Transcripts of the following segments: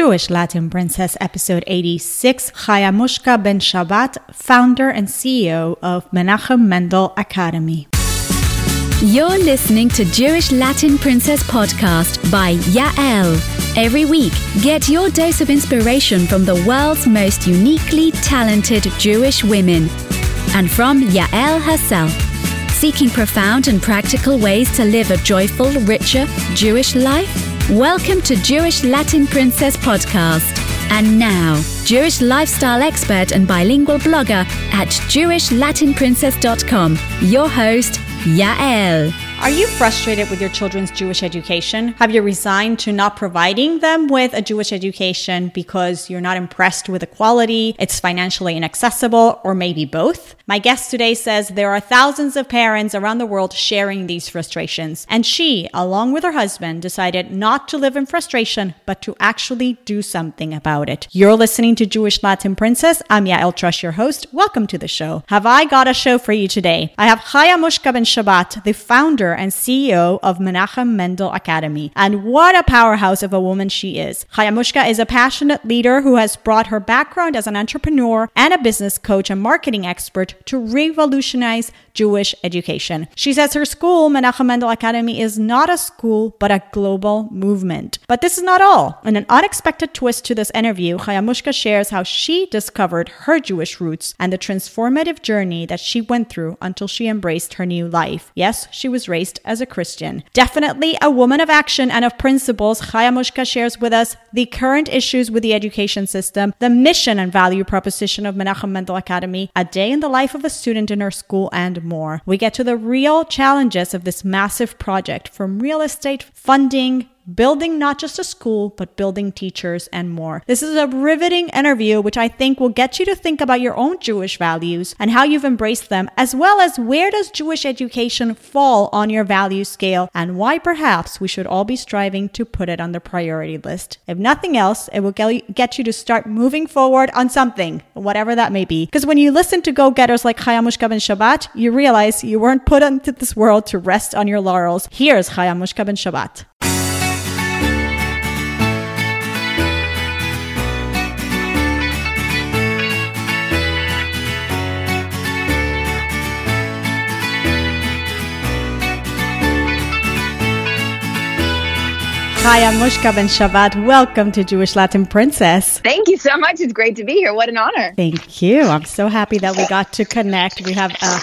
Jewish Latin Princess, episode 86, Chaya Mushka Ben Shabbat, founder and CEO of Menachem Mendel Academy. You're listening to Jewish Latin Princess podcast by Yael. Every week, get your dose of inspiration from the world's most uniquely talented Jewish women and from Yael herself. Seeking profound and practical ways to live a joyful, richer Jewish life? Welcome to Jewish Latin Princess Podcast. And now, Jewish lifestyle expert and bilingual blogger at JewishLatinPrincess.com, your host, Yael. Are you frustrated with your children's Jewish education? Have you resigned to not providing them with a Jewish education because you're not impressed with the quality, it's financially inaccessible, or maybe both? My guest today says there are thousands of parents around the world sharing these frustrations, and she, along with her husband, decided not to live in frustration, but to actually do something about it. You're listening to Jewish Latin Princess. I'm Yael Trusch, your host. Welcome to the show. Have I got a show for you today? I have Chaya Mushka Ben Shabbat, the founder and CEO of Menachem Mendel Academy. And what a powerhouse of a woman she is. Chaya Mushka is a passionate leader who has brought her background as an entrepreneur and a business coach and marketing expert to revolutionize Jewish education. She says her school, Menachem Mendel Academy, is not a school, but a global movement. But this is not all. In an unexpected twist to this interview, Chaya Mushka shares how she discovered her Jewish roots and the transformative journey that she went through until she embraced her new life. Yes, she was raised as a Christian. Definitely a woman of action and of principles, Chaya Mushka shares with us the current issues with the education system, the mission and value proposition of Menachem Mendel Academy, a day in the life of a student in her school, and more. We get to the real challenges of this massive project from real estate, funding, building not just a school, but building teachers and more. This is a riveting interview, which I think will get you to think about your own Jewish values and how you've embraced them, as well as where does Jewish education fall on your value scale and why perhaps we should all be striving to put it on the priority list. If nothing else, it will get you to start moving forward on something, whatever that may be. Because when you listen to go-getters like Chaya Mushka Ben Shabbat, you realize you weren't put into this world to rest on your laurels. Here's Chaya Mushka Ben Shabbat. Chaya Mushka Ben Shabbat. Welcome to Jewish Latin Princess. Thank you so much. It's great to be here. What an honor. Thank you. I'm so happy that we got to connect. We have a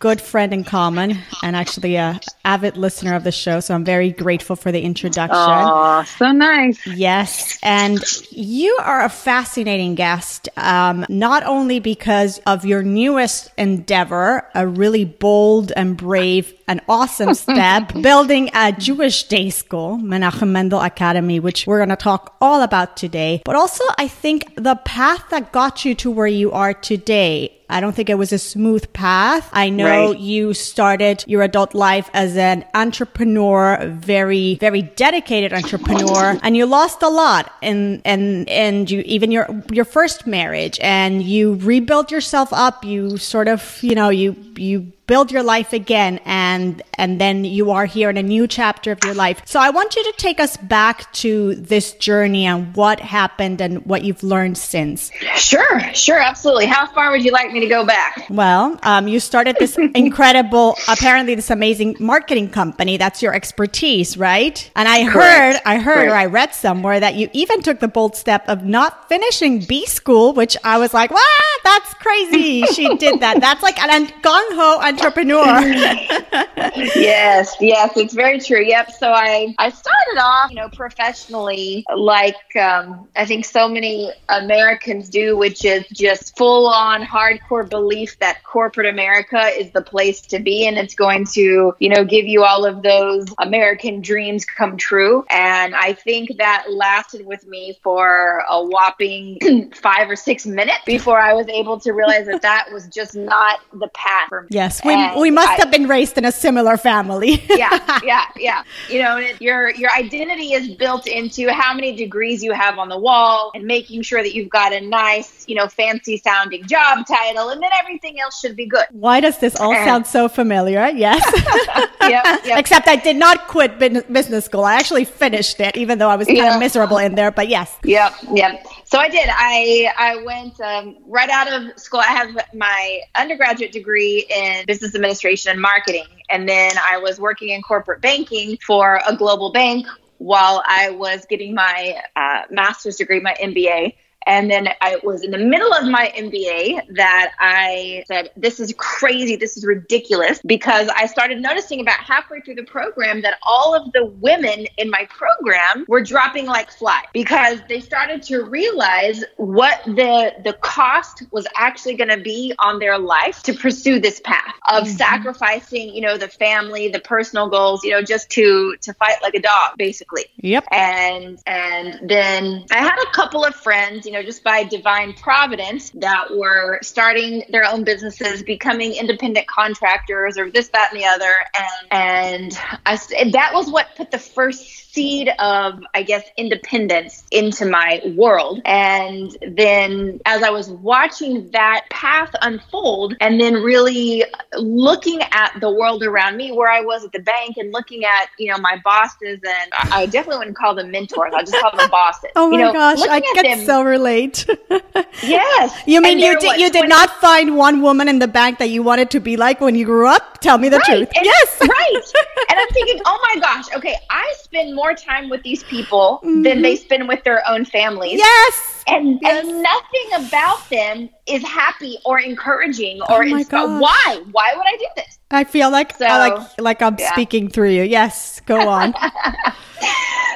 good friend in common and actually a avid listener of the show. So I'm very grateful for the introduction. Oh, so nice. Yes. And you are a fascinating guest, um, not only because of your newest endeavor, a really bold and brave and awesome step, building a Jewish day school, Menachem Mendel Academy, which we're going to talk all about today. But also, I think the path that got you to where you are today I don't think it was a smooth path. I know right. you started your adult life as an entrepreneur, very, very dedicated entrepreneur, and you lost a lot and, and, and you, even your, your first marriage and you rebuilt yourself up. You sort of, you know, you, you build your life again and and then you are here in a new chapter of your life. So I want you to take us back to this journey and what happened and what you've learned since. Sure, sure, absolutely. How far would you like me to go back? Well, um, you started this incredible, apparently this amazing marketing company. That's your expertise, right? And I Correct. heard, I heard, Correct. or I read somewhere that you even took the bold step of not finishing B school, which I was like, "What? That's crazy." she did that. That's like an gung ho entrepreneur. yes, yes, it's very true. Yep. So I I started off, you know, professionally like um, I think so many Americans do, which is just full on hardcore belief that corporate America is the place to be and it's going to, you know, give you all of those American dreams come true. And I think that lasted with me for a whopping five or six minutes before I was able to realize that that was just not the path for me. Yes, we, we must I, have been raised in a similar family. yeah, yeah, yeah. You know, your your identity is built into how many degrees you have on the wall and making sure that you've got a nice, you know, fancy sounding job title, and then everything else should be good. Why does this all and, sound so familiar? Yes. yep, yep. Except I did not quit business school. I actually finished it, even though I was kind of miserable in there. But yes. Yep, yep. So I did. I I went um, right out of school. I have my undergraduate degree in business administration and marketing, and then I was working in corporate banking for a global bank while I was getting my uh, master's degree, my MBA. And then I was in the middle of my MBA that I said, This is crazy. This is ridiculous. Because I started noticing about halfway through the program that all of the women in my program were dropping like flies because they started to realize what the, the cost was actually going to be on their life to pursue this path of mm-hmm. sacrificing, you know, the family, the personal goals, you know, just to, to fight like a dog, basically. Yep. And, and then I had a couple of friends, you know, just by divine providence that were starting their own businesses, becoming independent contractors or this, that, and the other. And, and I, that was what put the first seed of, I guess, independence into my world. And then as I was watching that path unfold and then really looking at the world around me where I was at the bank and looking at, you know, my bosses and I definitely wouldn't call them mentors. I'll just call them bosses. Oh my you know, gosh, I can them, so relate. yes. You mean you did, you did not find one woman in the bank that you wanted to be like when you grew up? Tell me the right. truth. And, yes. right. And I'm thinking, oh my gosh, okay, I spend more time with these people mm-hmm. than they spend with their own families. Yes. And, yes. and nothing about them is happy or encouraging or oh insp- why? Why would I do this? I feel like so, like like I'm yeah. speaking through you. Yes, go on.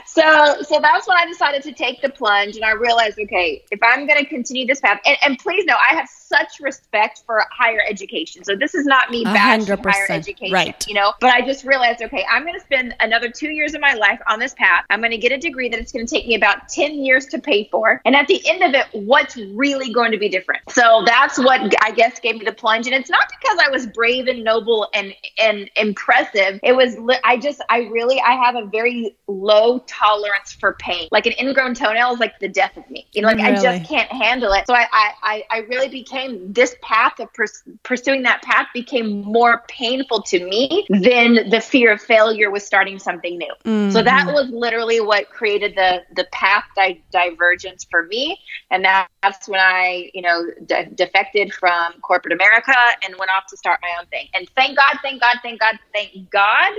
so so that's when I decided to take the plunge and I realized, okay, if I'm gonna continue this path, and, and please know I have such respect for higher education. So this is not me bashing higher education, right. you know, but I just realized, okay, I'm gonna spend another two years of my life on this path. I'm gonna get a degree that it's gonna take me about 10 years to pay for. And at the end of it, what's really going to be different? So that's what I guess gave me the plunge. And it's not because I was brave and noble and and impressive. It was I just I really I have a very low tolerance for pain. Like an ingrown toenail is like the death of me. You know, like really? I just can't handle it. So I I I really became this path of pers- pursuing that path became more painful to me than the fear of failure with starting something new. Mm-hmm. So that was literally what created the the path di- divergence for me, and that's when I you know de- defected from corporate America and went off to start my own thing. And thank God, thank God, thank God, thank God,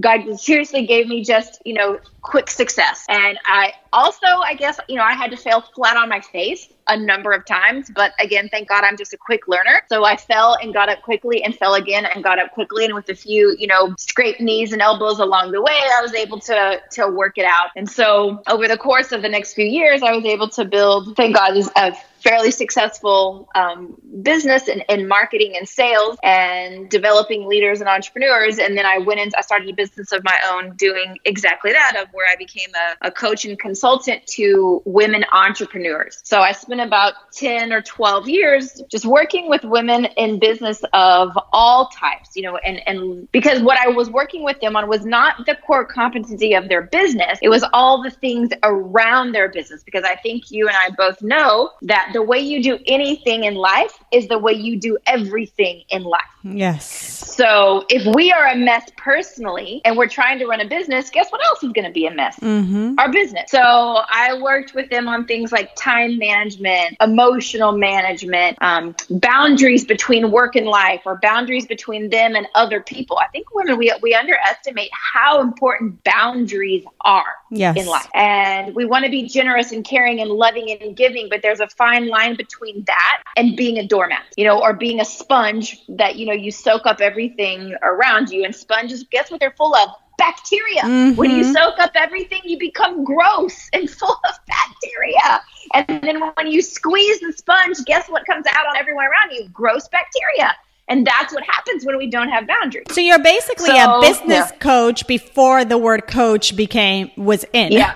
God seriously gave me just you know quick success. And I also, I guess, you know, I had to fail flat on my face a number of times. But again, thank God I'm just a quick learner. So I fell and got up quickly and fell again and got up quickly. And with a few, you know, scraped knees and elbows along the way, I was able to, to work it out. And so over the course of the next few years, I was able to build, thank God, a fairly successful um, business in, in marketing and sales and developing leaders and entrepreneurs. And then I went into, I started a business of my own doing exactly that, of where I became a, a coach and consultant to women entrepreneurs. So I spent about 10 or 12 years just working with women in business of all types, you know, and, and because what I was working with them on was not the core competency of their business, it was all the things around their business. Because I think you and I both know that the way you do anything in life is the way you do everything in life. Yes. So if we are a mess personally and we're trying to run a business, guess what else is going to be a mess? Mm-hmm. Our business. So I worked with them on things like time management, emotional management, um, boundaries between work and life, or boundaries between them and other people. I think women we we underestimate how important boundaries are yes. in life, and we want to be generous and caring and loving and giving, but there's a fine line between that and being a doormat, you know, or being a sponge that you know you soak up everything around you. And sponges, guess what they're full of? Bacteria. Mm-hmm. When you soak up everything, you become gross and full of bacteria. And then when you squeeze the sponge, guess what comes out on everyone around you? Gross bacteria. And that's what happens when we don't have boundaries. So you're basically So, a business yeah. coach before the word coach became was in. Yeah.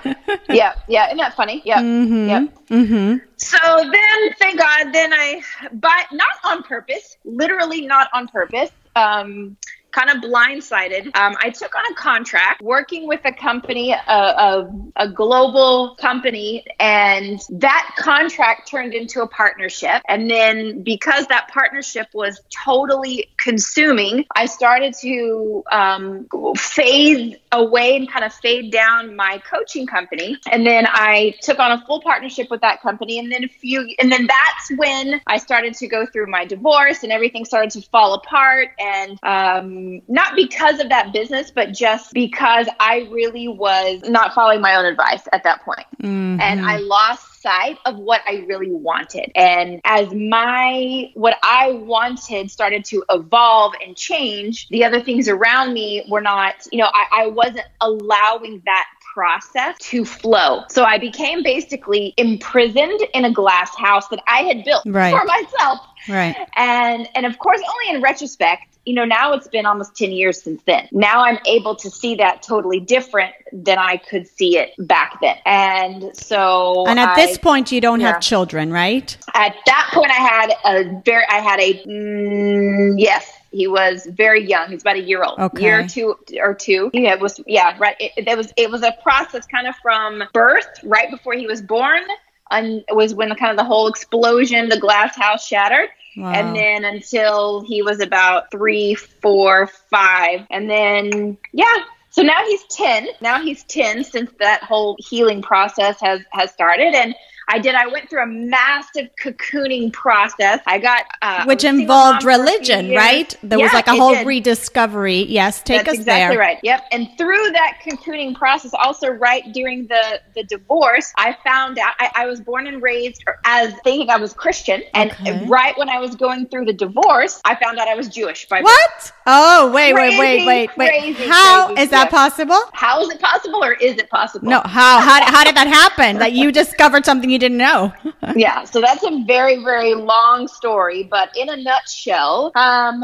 yeah. Yeah. Isn't that funny? Yeah. Yeah. Mm-hmm. So then, thank God, then I, but not on purpose, literally not on purpose. Um, kind of blindsided. Um, I took on a contract working with a company, a, a, a global company, and that contract turned into a partnership. And then because that partnership was totally consuming, I started to um, fade away and kind of fade down my coaching company. And then I took on a full partnership with that company. And then a few, and then that's when I started to go through my divorce and everything started to fall apart. And um, Um, not because of that business, but just because I really was not following my own advice at that point. Mm-hmm. And I lost sight of what I really wanted. And as my, what I wanted started to evolve and change, the other things around me were not, you know, I, I wasn't allowing that process to flow. So I became basically imprisoned in a glass house that I had built Right. for myself. Right. And and of course only in retrospect, you know, now it's been almost 10 years since then. Now I'm able to see that totally different than I could see it back then. And so And at I- this point, you don't yeah. have children, right? at that point I had a very I had a mm, yes he was very young. He's about a year old, Okay. year or two or two. Yeah, it was yeah, right. It, it was it was a process kind of from birth, right before he was born, and it was when the kind of the whole explosion, the glass house shattered, Wow. and then until he was about three, four, five, and then yeah. So now he's ten. Now he's ten since that whole healing process has has started, and I did. I went through a massive cocooning process. I got uh, Which I was a single involved mom for a few religion, right? There was like a whole did. rediscovery. Yes, take That's us exactly there. right. Yep. And through that cocooning process, also right during the the divorce, I found out I, I was born and raised as thinking I was Christian, and Okay. right when I was going through the divorce, I found out I was Jewish. By birth. What? Oh, wait, wait, wait, Crazy, wait, wait. crazy, How is crazy, that yes. possible? How is it possible, or is it possible? No, how, how, how did that happen? That you discovered something you didn't know? yeah, so that's a very, very long story, but in a nutshell, um,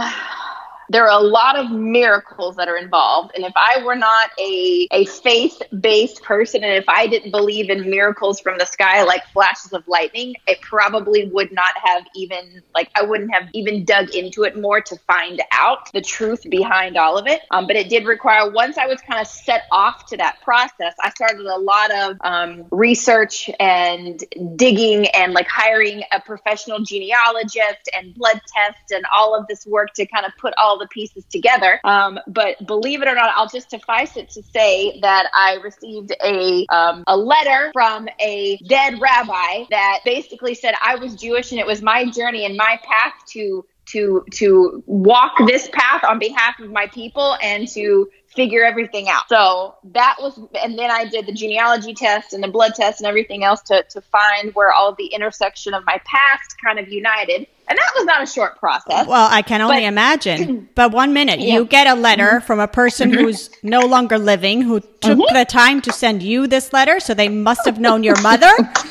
there are a lot of miracles that are involved. And if I were not a, a faith based person, and if I didn't believe in miracles from the sky like flashes of lightning, it probably would not have even, like, I wouldn't have even dug into it more to find out the truth behind all of it. Um, but it did require, once I was kind of set off to that process, I started a lot of um, research and digging and like hiring a professional genealogist and blood tests and all of this work to kind of put all the pieces together. Um, but believe it or not, I'll just suffice it to say that I received a um, a letter from a dead rabbi that basically said I was Jewish and it was my journey and my path to to to walk this path on behalf of my people and to figure everything out. So that was, and then I did the genealogy test and the blood test and everything else to, to find where all the intersection of my past kind of united. And that was not a short process. Well, I can only But- imagine. But one minute, Yeah. you get a letter mm-hmm. from a person mm-hmm. who's no longer living who took mm-hmm. the time to send you this letter, so they must have known your mother.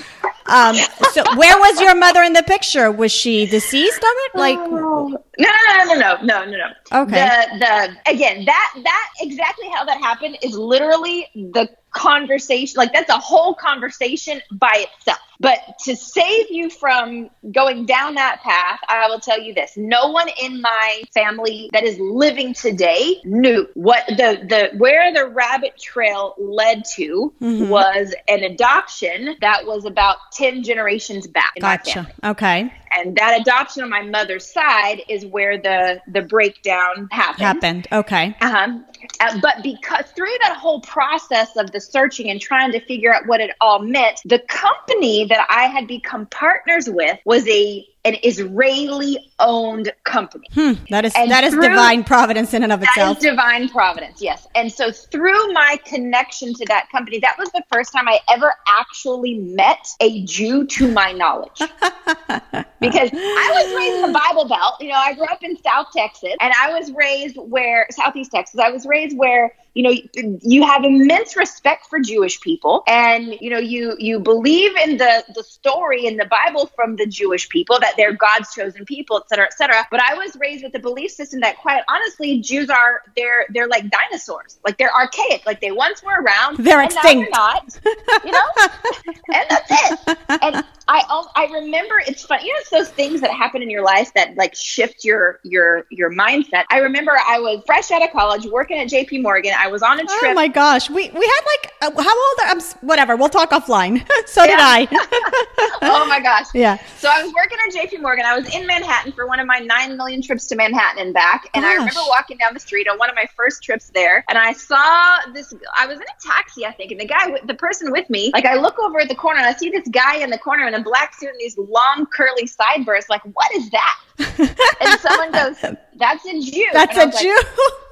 Um, so where was your mother in the picture? Was she deceased of it? Like um, no, no, no, no, no, no, no. Okay. The the again that that exactly how that happened is literally the conversation. Like that's a whole conversation by itself. But to save you from going down that path, I will tell you this: no one in my family that is living today knew what the the where the rabbit trail led to was an adoption that was about ten generations back in my family gotcha. Okay. and that adoption on my mother's side is where the the breakdown happened. Happened. Okay. Uh-huh. Uh, but because through that whole process of the searching and trying to figure out what it all meant, the company that I had become partners with was a an Israeli owned company. Hmm. That is And that is through- divine providence in and of itself. is divine providence, yes. And so through my connection to that company, that was the first time I ever actually met a Jew to my knowledge. because I was raised in the Bible Belt. You know, I grew up in South Texas and I was raised where, Southeast Texas, I was raised where, you know, you have immense respect for Jewish people and, you know, you, you believe in the, the story in the Bible from the Jewish people that they're God's chosen people, et cetera, et cetera. But I was raised with the belief system that quite honestly, Jews are they're they're like dinosaurs. Like they're archaic. Like they once were around. They're and extinct. Now they're not. You know? and that's it. And I I remember it's funny. You know, it's those things that happen in your life that like shift your your your mindset. I remember I was fresh out of college, working at J.P. Morgan. I was on a trip. Oh my gosh, we we had like uh, how old? I'm whatever. We'll talk offline. so did I. oh my gosh. yeah. So I was working at JP Morgan. I was in Manhattan for one of my nine million trips to Manhattan and back. And I remember walking down the street on one of my first trips there, and I saw this. I was in a taxi, I think, and the guy, the person with me, like I look over at the corner and I see this guy in the corner in a black suit and these long curly sideburns. Like, what is that? and someone goes, "That's a Jew." That's a like, Jew.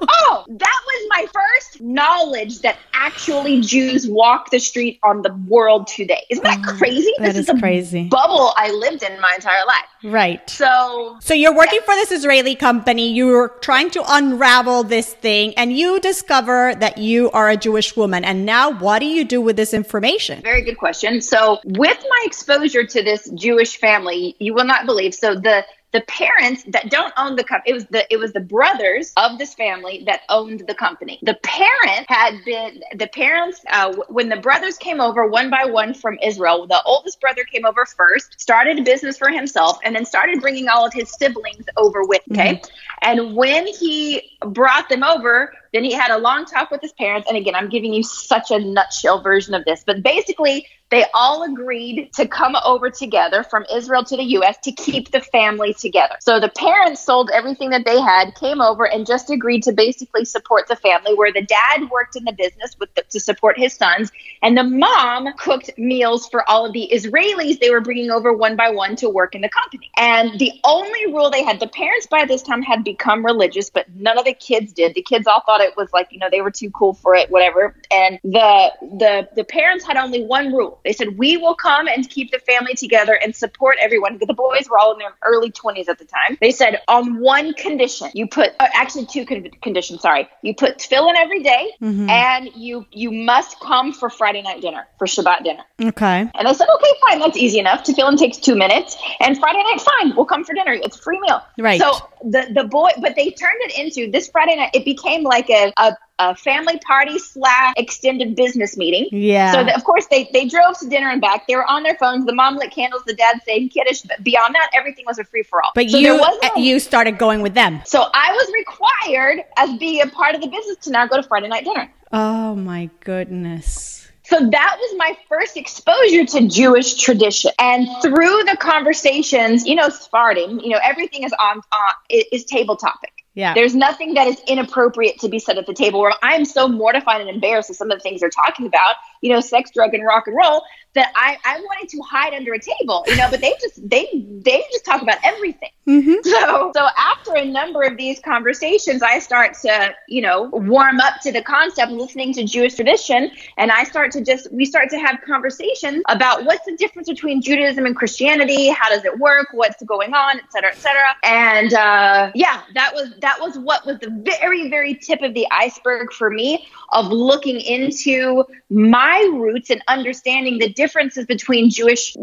Oh, that was my first knowledge that actually Jews walk the street on the world today. Isn't that mm, crazy? Oh, that this is is, a crazy. bubble I lived in my entire life. right. So So you're working for this Israeli company. You're trying to unravel this thing, and you discover that you are a Jewish woman. And now, what do you do with this information? Very good question. So, with my exposure to this Jewish family, you will not believe. So the the parents that don't own the company, it was the it was the brothers of this family that owned the company. The parent had been the parents uh, when the brothers came over one by one from Israel. The oldest brother came over first, started a business for himself, and then started bringing all of his siblings over with. Okay, and when he brought them over, then he had a long talk with his parents. And again, I'm giving you such a nutshell version of this, but basically, they all agreed to come over together from Israel to the US to keep the family together. So the parents sold everything that they had, came over, and just agreed to basically support the family, where the dad worked in the business the, to support his sons, and the mom cooked meals for all of the Israelis they were bringing over one by one to work in the company. And the only rule they had, the parents by this time had become religious, but none of the kids did. The kids all thought it was like, you know, they were too cool for it, whatever. And the the the parents had only one rule. They said, "We will come and keep the family together and support everyone." The boys were all in their early 20s at the time. They said, "On one condition, you put uh, actually two con- conditions, sorry. You put tefillin every day, and you you must come for Friday night dinner, for Shabbat dinner." Okay. And I said, okay, fine, that's easy enough. Tefillin takes two minutes. And Friday night, fine, we'll come for dinner. It's a free meal. Right. So the, the boy, but they turned it into this Friday night, it became like a, a, a family party slash extended business meeting. Yeah. So, the, of course, they, they drove to dinner and back. They were on their phones. The mom lit candles, the dad saying kiddush. But beyond that, everything was a free for all. But so you no- you started going with them. so I was required as being a part of the business to now go to Friday night dinner. Oh my goodness. So that was my first exposure to Jewish tradition. And through the conversations, you know, Sephardim, you know, everything is on, on is table topic. Yeah. There's nothing that is inappropriate to be said at the table where I'm so mortified and embarrassed with some of the things they're talking about, you know, sex, drug, and rock and roll, that I, I wanted to hide under a table, you know, but they just they they just talk about everything. So so after a number of these conversations, I start to, you know, warm up to the concept of listening to Jewish tradition and I start to just we start to have conversations about what's the difference between Judaism and Christianity, how does it work, what's going on, et cetera, et cetera. And uh, yeah, that was that was what was the very, very tip of the iceberg for me of looking into my roots and understanding the differences between Jewish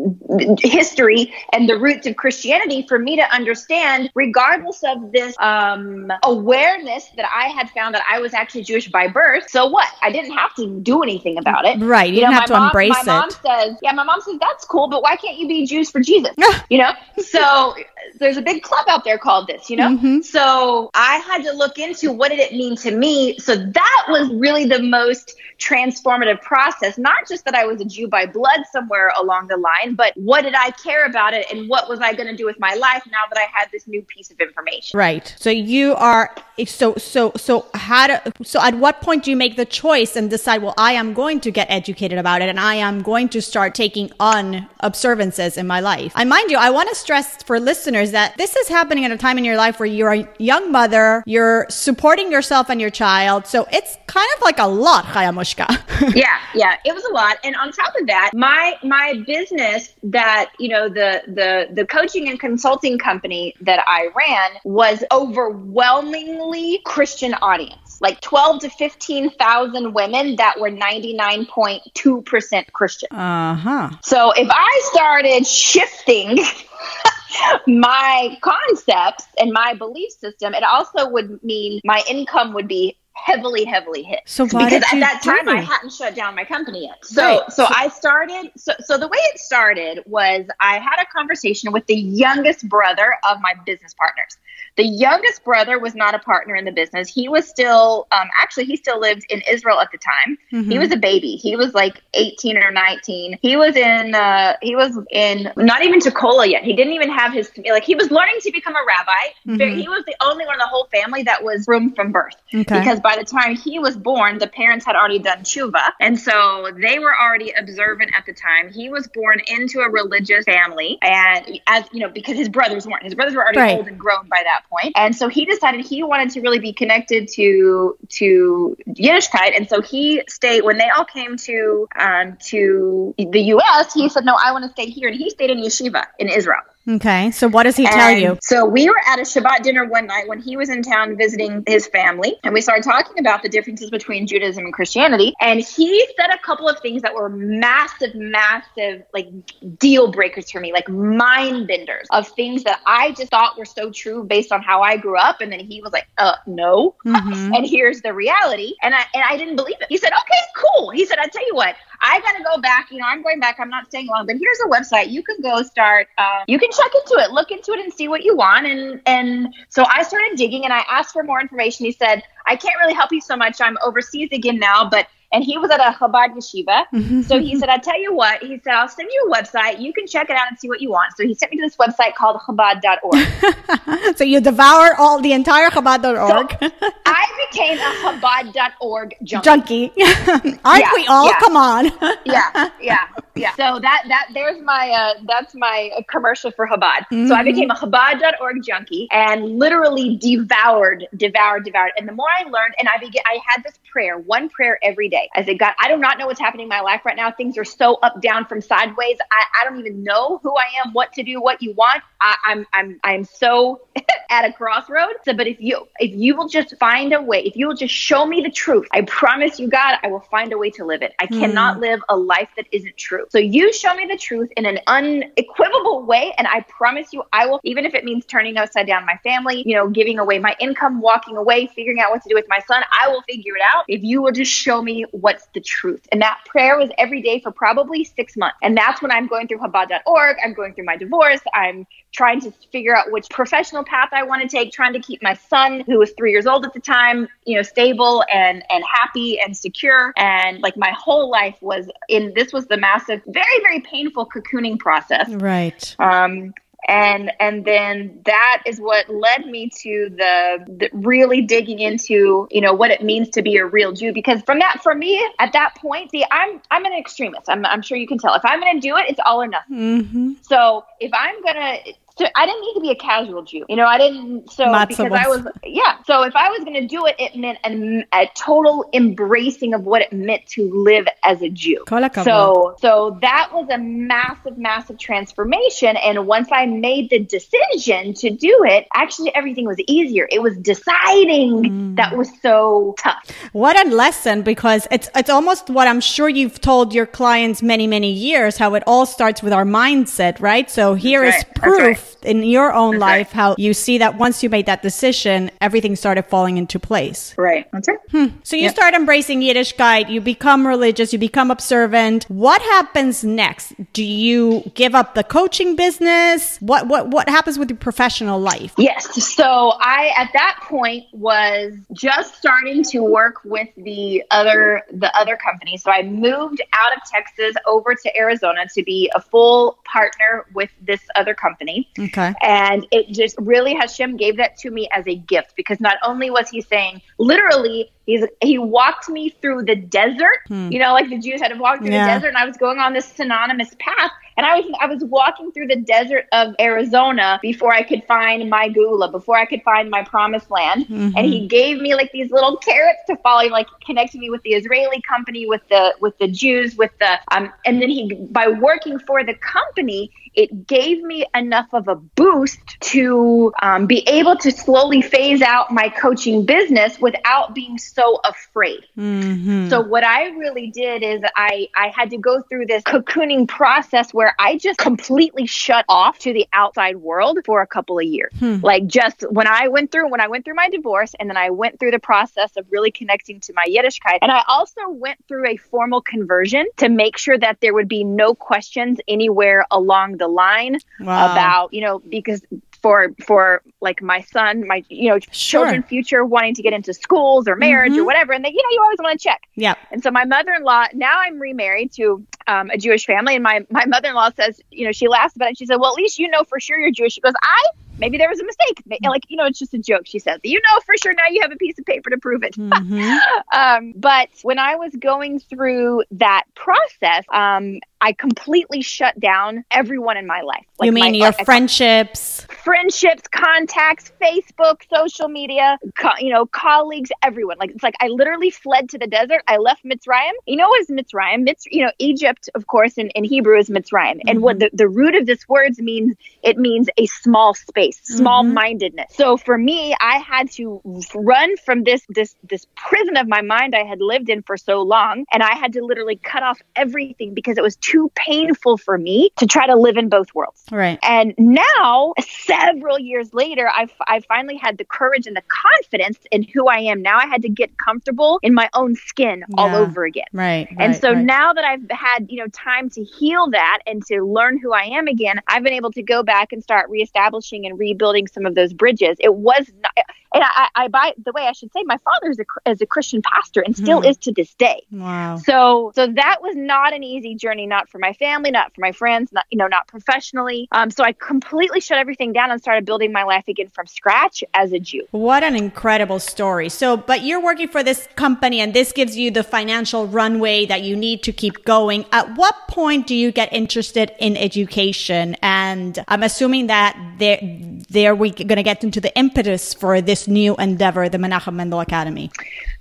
history and the roots of Christianity for me to understand, regardless of this um, awareness that I had found that I was actually Jewish by birth. So what? I didn't have to do anything about it. Right, you didn't have to mom- embrace my mom it. says, yeah, my mom says that's cool, but why can't you be Jews for Jesus? you know? So there's a big club out there called this, you know? Mm-hmm. So I had to look into what did it mean to me. So that was really the most transformative process. Not just that I was a Jew by blood somewhere along the line, but what did I care about it and what was I going to do with my life now that I had this new piece of information? Right. So you are so so so how to so at what point do you make the choice and decide well I am going to get educated about it and I am going to start taking on observances in my life. I mind you I want to stress for listeners that this is happening at a time in your life where you're a young mother, you're supporting yourself and your child. So it's kind of like a lot, Chaya Mushka. yeah yeah it was a lot and on top of that my my business that you know the the the coaching and consulting company that i ran was overwhelmingly christian audience like 12 to 15,000 women that were 99.2% christian uh-huh. so if i started shifting my concepts and my belief system, it also would mean my income would be heavily, heavily hit. So why because at that time? I hadn't shut down my company yet. So Right. so I started so so the way it started was I had a conversation with the youngest brother of my business partners. The youngest brother was not a partner in the business. He was still um, actually he still lived in Israel at the time. Mm-hmm. He was a baby. He was like 18 or 19. He was in uh, he was in not even Tukola yet. He didn't even have his like he was learning to become a rabbi. Very- He was the only one in the whole family that was frum from birth Okay. because by the time he was born, the parents had already done tshuva, and so they were already observant at the time. He was born into a religious family, and as you know, because his brothers weren't, his brothers were already Right. old and grown by that point. and so he decided he wanted to really be connected to to Yiddishkeit, and so he stayed when they all came to um, to the U.S. He said, "No, I want to stay here," and he stayed in yeshiva in Israel. Okay. So what does he tell And you? So we were at a Shabbat dinner one night when he was in town visiting his family, and we started talking about the differences between Judaism and Christianity. And he said a couple of things that were massive, massive, like deal breakers for me, like mind benders of things that I just thought were so true based on how I grew up. And then he was like, "Uh, no." Mhm. and here's the reality. And I and I didn't believe it. He said, okay, cool. He said, I tell you what, I gotta go back. You know, I'm going back. I'm not staying long, but here's a website. You can go start. Uh, you can check into it, look into it, and see what you want. And and so I started digging, and I asked for more information. He said, I can't really help you so much. I'm overseas again now, but. And he was at a Chabad yeshiva. So he said, I tell you what, he said, I'll send you a website. You can check it out and see what you want. So he sent me to this website called Chabad.org. so you devour all the entire Chabad.org I became a Chabad.org junkie. junkie. Aren't Yeah, we all? yeah. Come on. yeah, yeah, yeah. So that that there's my uh, that's my commercial for Chabad. So I became a Chabad.org junkie and literally devoured, devoured, devoured. And the more I learned, and I began, I had this prayer, one prayer every day. I said, God, I do not know what's happening in my life right now. Things are so up, down, from sideways. I, I don't even know who I am, what to do, what you want. I, I'm I'm I'm so at a crossroad. So, but if you if you will just find a way, if you will just show me the truth, I promise you, God, I will find a way to live it. I hmm. cannot live a life that isn't true. So you show me the truth in an unequivocal way, and I promise you, I will, even if it means turning upside down my family, you know, giving away my income, walking away, figuring out what to do with my son, I will figure it out. If you will just show me what's the truth. And that prayer was every day for probably six months. And that's when I'm going through Chabad.org. I'm going through my divorce. I'm trying to figure out which professional path I want to take, trying to keep my son, who was three years old at the time, you know, stable and and happy and secure. And like my whole life was in this was the massive, very, very painful cocooning process. Right. Um, and and then that is what led me to the, the really digging into you know what it means to be a real Jew. Because from that for me at that point see I'm I'm an extremist. I'm I'm sure you can tell. If I'm gonna do it it's all or nothing. Hmm so if I'm gonna so I didn't need to be a casual Jew. You know, I didn't. So because I was- yeah. So if I was going to do it, it meant an, a total embracing of what it meant to live as a Jew. So, so that was a massive, massive transformation. And once I made the decision to do it, actually everything was easier. It was deciding mm. that was so tough. What a lesson because it's it's almost what I'm sure you've told your clients many many years how it all starts with our mindset, right? So here is right. That's in your own That's life how you see that once you made that decision, everything started falling into place. Right. That's it. Hmm. So you Yep. start embracing Yiddishkeit, you become religious, you become observant. What happens next? Do you give up the coaching business? What what what happens with your professional life? Yes. So I, at that point, was just starting to work with the other the other company. So I moved out of Texas over to Arizona to be a full partner with this other company. Okay. And it just really Hashem gave that to me as a gift because not only was he saying literally he's he walked me through the desert, you know, like the Jews had to walk through Yeah. the desert, and I was going on this synonymous path. And I was I was walking through the desert of Arizona before I could find my geula, before I could find my promised land. And he gave me like these little carrots to follow, He, like connected me with the Israeli company, with the with the Jews, with the um and then he by working for the company, it gave me enough of a boost to um, be able to slowly phase out my coaching business without being so afraid. Mm-hmm. So what I really did is I I had to go through this cocooning process where I just completely shut off to the outside world for a couple of years. Hmm. Like just when I went through when I went through my divorce and then I went through the process of really connecting to my Yiddishkeit and I also went through a formal conversion to make sure that there would be no questions anywhere along the line wow. about, you know, because for for like my son, my you know children future wanting to get into schools or marriage mm-hmm. or whatever, and they you know you always want to check. Yeah. And so my mother-in-law now I'm remarried to um, a Jewish family, and my my mother-in-law says you know she laughs about it. She said, well at least you know for sure you're Jewish. She goes, I maybe there was a mistake. Like, you know, it's just a joke. She says, you know, for sure now you have a piece of paper to prove it. Mm-hmm. um, but when I was going through that process, um, I completely shut down everyone in my life. Like you mean my, your friendships? Friendships, contacts, Facebook, social media, co- you know, colleagues, everyone. Like it's like I literally fled to the desert. I left Mitzrayim. You know what is Mitzrayim? Mitz, you know, Egypt, of course, in, in Hebrew is Mitzrayim. Mm-hmm. And what mm-hmm. the, the root of this words means, it means a small space, small mindedness. Mm-hmm. So for me, I had to run from this this this prison of my mind I had lived in for so long, and I had to literally cut off everything because it was too painful for me to try to live in both worlds. Right. And now, several years later, I've, I finally had the courage and the confidence in who I am. Now I had to get comfortable in my own skin yeah. all over again. Right. And right, so right. now that I've had, you know, time to heal that and to learn who I am again, I've been able to go back and start reestablishing and rebuilding some of those bridges. It was not, and I, I, by the way, I should say my father is a, is a Christian pastor and still hmm. is to this day. Wow. So, so that was not an easy journey, not for my family, not for my friends, not, you know, not professionally. Um, so I completely shut everything down and started building my life again from scratch as a Jew. What an incredible story. So, but you're working for this company and this gives you the financial runway that you need to keep going. At what point do you get interested in education? And I'm assuming that there, there we're going to get into the impetus for this new endeavor, the Menachem Mendel Academy?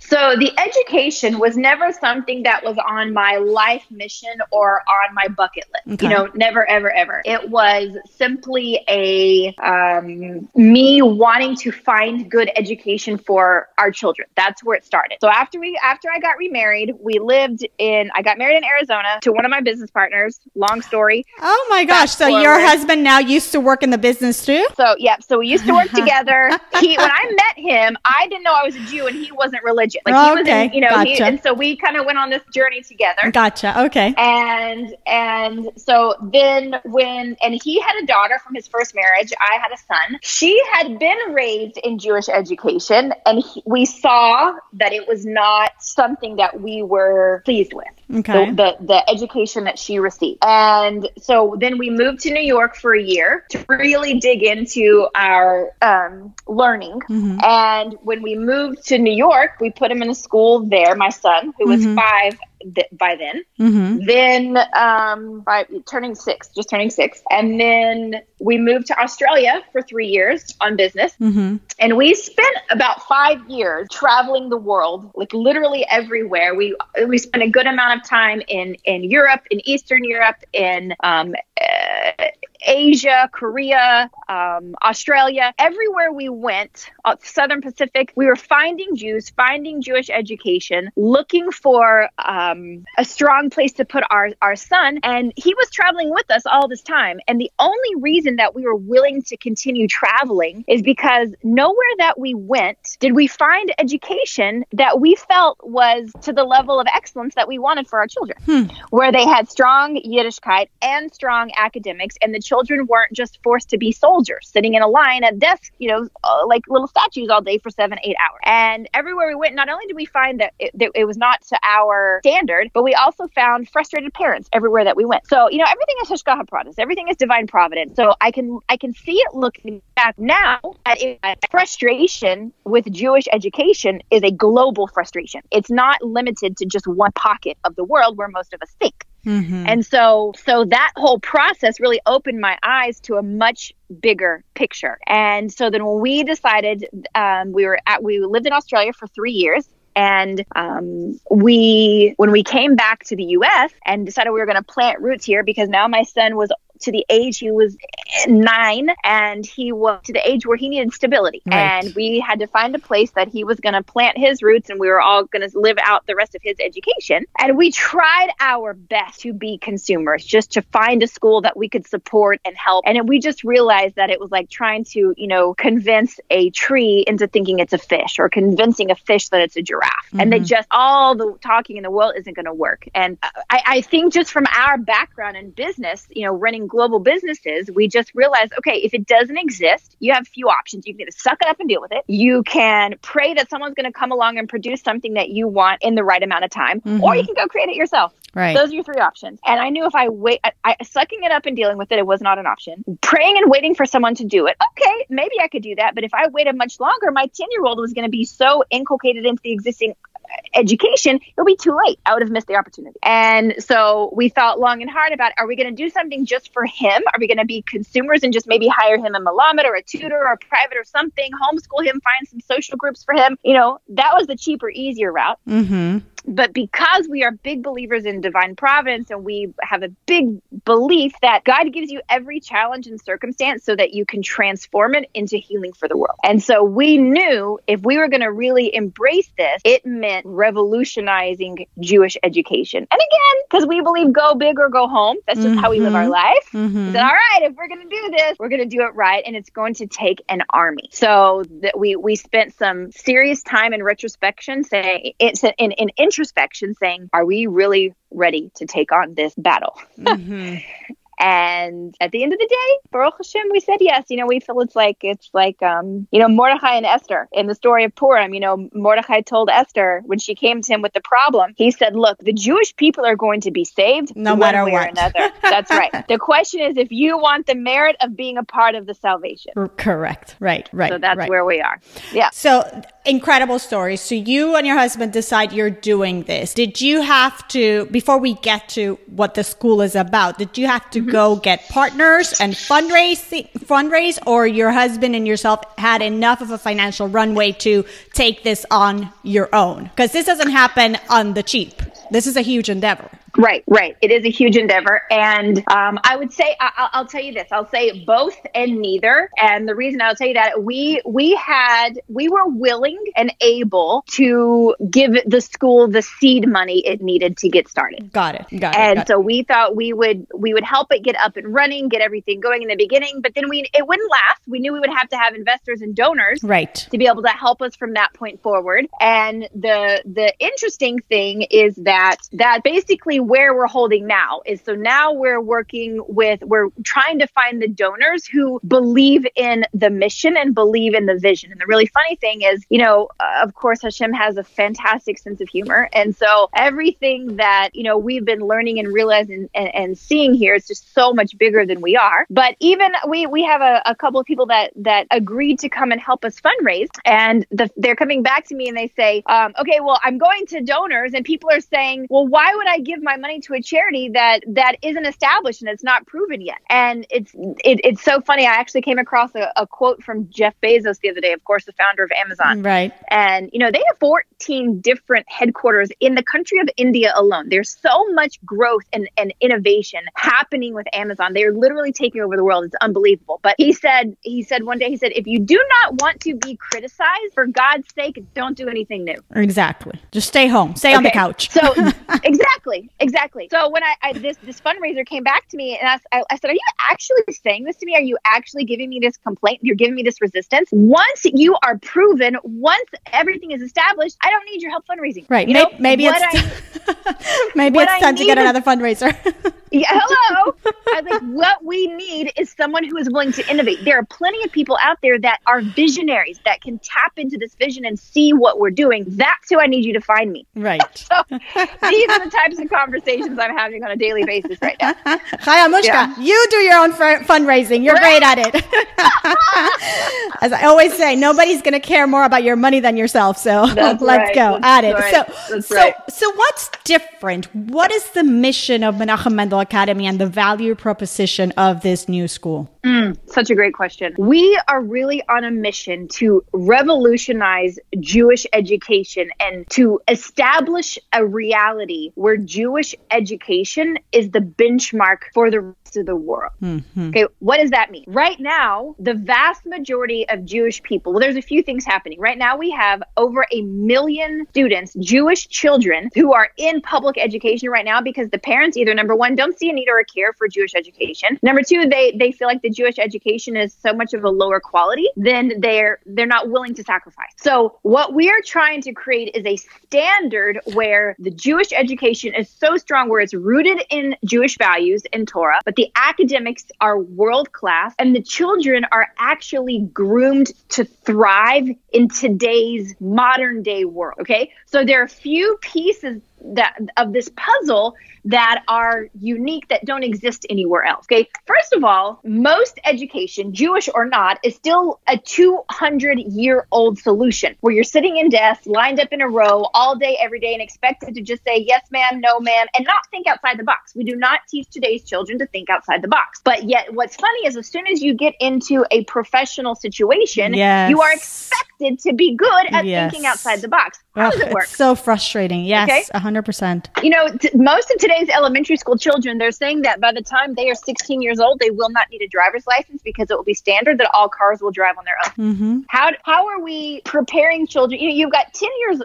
So the education was never something that was on my life mission or on my bucket list. Okay. You know, never, ever, ever. It was simply a um, me wanting to find good education for our children. That's where it started. So after we, after I got remarried, we lived in. I got married in Arizona to one of my business partners. Long story. Oh my gosh! Fast so forward. your husband now used to work in the business too. So yeah. So we used to work together. He when I met him, I didn't know I was a Jew and he wasn't religious. Like oh, he was, okay. in, you know, gotcha. he, and so we kind of went on this journey together. Gotcha. Okay. And and so then when and he had a daughter from his first marriage. I had a son. She had been raised in Jewish education, and he, we saw that it was not something that we were pleased with. Okay. The, the, the education that she received, and so then we moved to New York for a year to really dig into our um, learning. Mm-hmm. And when we moved to New York, we put him in a school there. My son, who was mm-hmm. five th- by then. Mm-hmm. Then um, by turning six, just turning six, and then we moved to Australia for three years on business, mm-hmm. and we spent about five years traveling the world, like literally everywhere. We we spent a good amount of time in in Europe, in Eastern Europe, in um, uh, Asia, Korea, um, Australia, everywhere we went, uh, Southern Pacific, we were finding Jews, finding Jewish education, looking for um, a strong place to put our, our son. And he was traveling with us all this time. And the only reason that we were willing to continue traveling is because nowhere that we went did we find education that we felt was to the level of excellence that we wanted for our children, hmm. where they had strong Yiddishkeit and strong academics, and the children children weren't just forced to be soldiers sitting in a line at desks, you know, uh, like little statues all day for seven, eight hours. And everywhere we went, not only did we find that it, that it was not to our standard, but we also found frustrated parents everywhere that we went. So, you know, everything is Hashgacha Pratis. Everything is divine providence. So I can I can see it looking back now it, frustration with Jewish education is a global frustration. It's not limited to just one pocket of the world where most of us think. Mm-hmm. And so, so that whole process really opened my eyes to a much bigger picture. And so then when we decided, um, we were at, we lived in Australia for three years. And um, we, when we came back to the U.S. and decided we were going to plant roots here, because now my son was to the age he was nine and he was to the age where he needed stability. Right. And we had to find a place that he was going to plant his roots and we were all going to live out the rest of his education. And we tried our best to be consumers, just to find a school that we could support and help. And we just realized that it was like trying to, you know, convince a tree into thinking it's a fish or convincing a fish that it's a giraffe. And they mm-hmm. just, all the talking in the world isn't going to work. And I, I think just from our background in business, you know, running global businesses, we just realized, okay, if it doesn't exist, you have few options. You can either suck it up and deal with it. You can pray that someone's going to come along and produce something that you want in the right amount of time, or mm-hmm. you can go create it yourself. Right. Those are your three options. And I knew if I wait, I, I, sucking it up and dealing with it, it was not an option. Praying and waiting for someone to do it. Okay, maybe I could do that. But if I waited much longer, my 10 year old was going to be so inculcated into the existing education, it'll be too late. I would have missed the opportunity. And so we thought long and hard about are we going to do something just for him? Are we going to be consumers and just maybe hire him a Melamed or a tutor or a private or something, homeschool him, find some social groups for him? You know, that was the cheaper, easier route. Mm-hmm. But because we are big believers in divine providence and we have a big belief that God gives you every challenge and circumstance so that you can transform it into healing for the world. And so we knew if we were going to really embrace this, it meant revolutionizing Jewish education. And again, because we believe go big or go home, that's just how we live our life. Mhm. Said, all right, if we're going to do this, we're going to do it right. And it's going to take an army. So that we, we spent some serious time in retrospection saying, it's in, in introspection saying, are we really ready to take on this battle? Mm-hmm. And at the end of the day, Baruch Hashem, we said yes. You know, we feel it's like it's like um, you know, Mordechai and Esther in the story of Purim. You know, Mordechai told Esther when she came to him with the problem, he said, "Look, the Jewish people are going to be saved No matter what." or another." That's right. The question is if you want the merit of being a part of the salvation. Correct. Right. Right. So that's right. where we are. Yeah. So incredible story. So you and your husband decide you're doing this. Did you have to, before we get to what the school is about, did you have to mm-hmm. go get partners and fundraise, fundraise, or your husband and yourself had enough of a financial runway to take this on your own? Because this doesn't happen on the cheap. This is a huge endeavor. Right, right. It is a huge endeavor. And um, I would say, I- I'll, I'll tell you this, I'll say both and neither. And the reason I'll tell you that, we, we had, we were willing and able to give the school the seed money it needed to get started. Got it. Got it. And got so we thought we would we would help it get up and running, get everything going in the beginning, but then we it wouldn't last. We knew we would have to have investors and donors. Right. to be able to help us from that point forward. And the the interesting thing is that that basically where we're holding now is so now we're working with we're trying to find the donors who believe in the mission and believe in the vision. And the really funny thing is, you know, uh, of course Hashem has a fantastic sense of humor. And so everything that, you know, we've been learning and realizing and, and seeing here is just so much bigger than we are. But even we we have a, a couple of people that that agreed to come and help us fundraise and the, they're coming back to me and they say, um, okay, well, I'm going to donors and people are saying, well, why would I give my money to a charity that that isn't established and it's not proven yet? And it's it, it's so funny. I actually came across a, a quote from Jeff Bezos the other day, of course, the founder of Amazon. Right. And, you know, they have 14 different headquarters in the country of India alone. There's so much growth and, and innovation happening with Amazon. They're literally taking over the world. It's unbelievable. But he said, he said one day, he said, if you do not want to be criticized, for God's sake, don't do anything new. Exactly. Just stay home. Stay on the couch. So exactly, exactly. So when I, I this this fundraiser came back to me and I, I, I said, "Are you actually saying this to me? Are you actually giving me this complaint? You're giving me this resistance? Once you are proven, once everything is established, I don't need your help fundraising. Right. You May- know, maybe it's maybe it's time to get is- another fundraiser. yeah, hello. I was like, what we need is someone who is willing to innovate. There are plenty of people out there that are visionaries that can tap into this vision and see what we're doing. That's who I need you to find me. right. So these are the types of conversations I'm having on a daily basis right now. Chaya Mushka, Yeah. you do your own fundraising. You're great at it. As I always say, nobody's going to care more about your money than yourself. So That's let's right. go That's at it. So, That's so, right. so what's different? What is the mission of Menachem Mendel Academy and the value proposition of this new school? Mm, such a great question. We are really on a mission to revolutionize Jewish education and to establish a reality where Jewish education is the benchmark for the rest of the world. Mm-hmm. Okay, what does that mean? Right now, the vast majority of Jewish people, well, there's a few things happening. Right now, we have over a million students, Jewish children, who are in public education right now because the parents either number one don't see a need or a care for Jewish education. Number two, they they feel like the Jewish education is so much of a lower quality, then they're they're not willing to sacrifice. So what we are trying to create is a standard where the Jewish education is so strong where it's rooted in Jewish values and Torah, but the academics are world class and the children are actually groomed to thrive in today's modern day world. Okay. So there are a few pieces that of this puzzle that are unique that don't exist anywhere else. Okay. First of all, most education, Jewish or not, is still a 200 year old solution where you're sitting in desks lined up in a row all day, every day, and expected to just say yes, ma'am, no, ma'am, and not think outside the box. We do not teach today's children to think outside the box. But yet, what's funny is as soon as you get into a professional situation, yes. you are expected to be good at yes. thinking outside the box. How does it work? so frustrating. Yes, okay? 100%. You know, t- most of today's elementary school children, they're saying that by the time they are 16 years old, they will not need a driver's license because it will be standard that all cars will drive on their own. Mm-hmm. How, how are we preparing children? You know, you've got 10 years,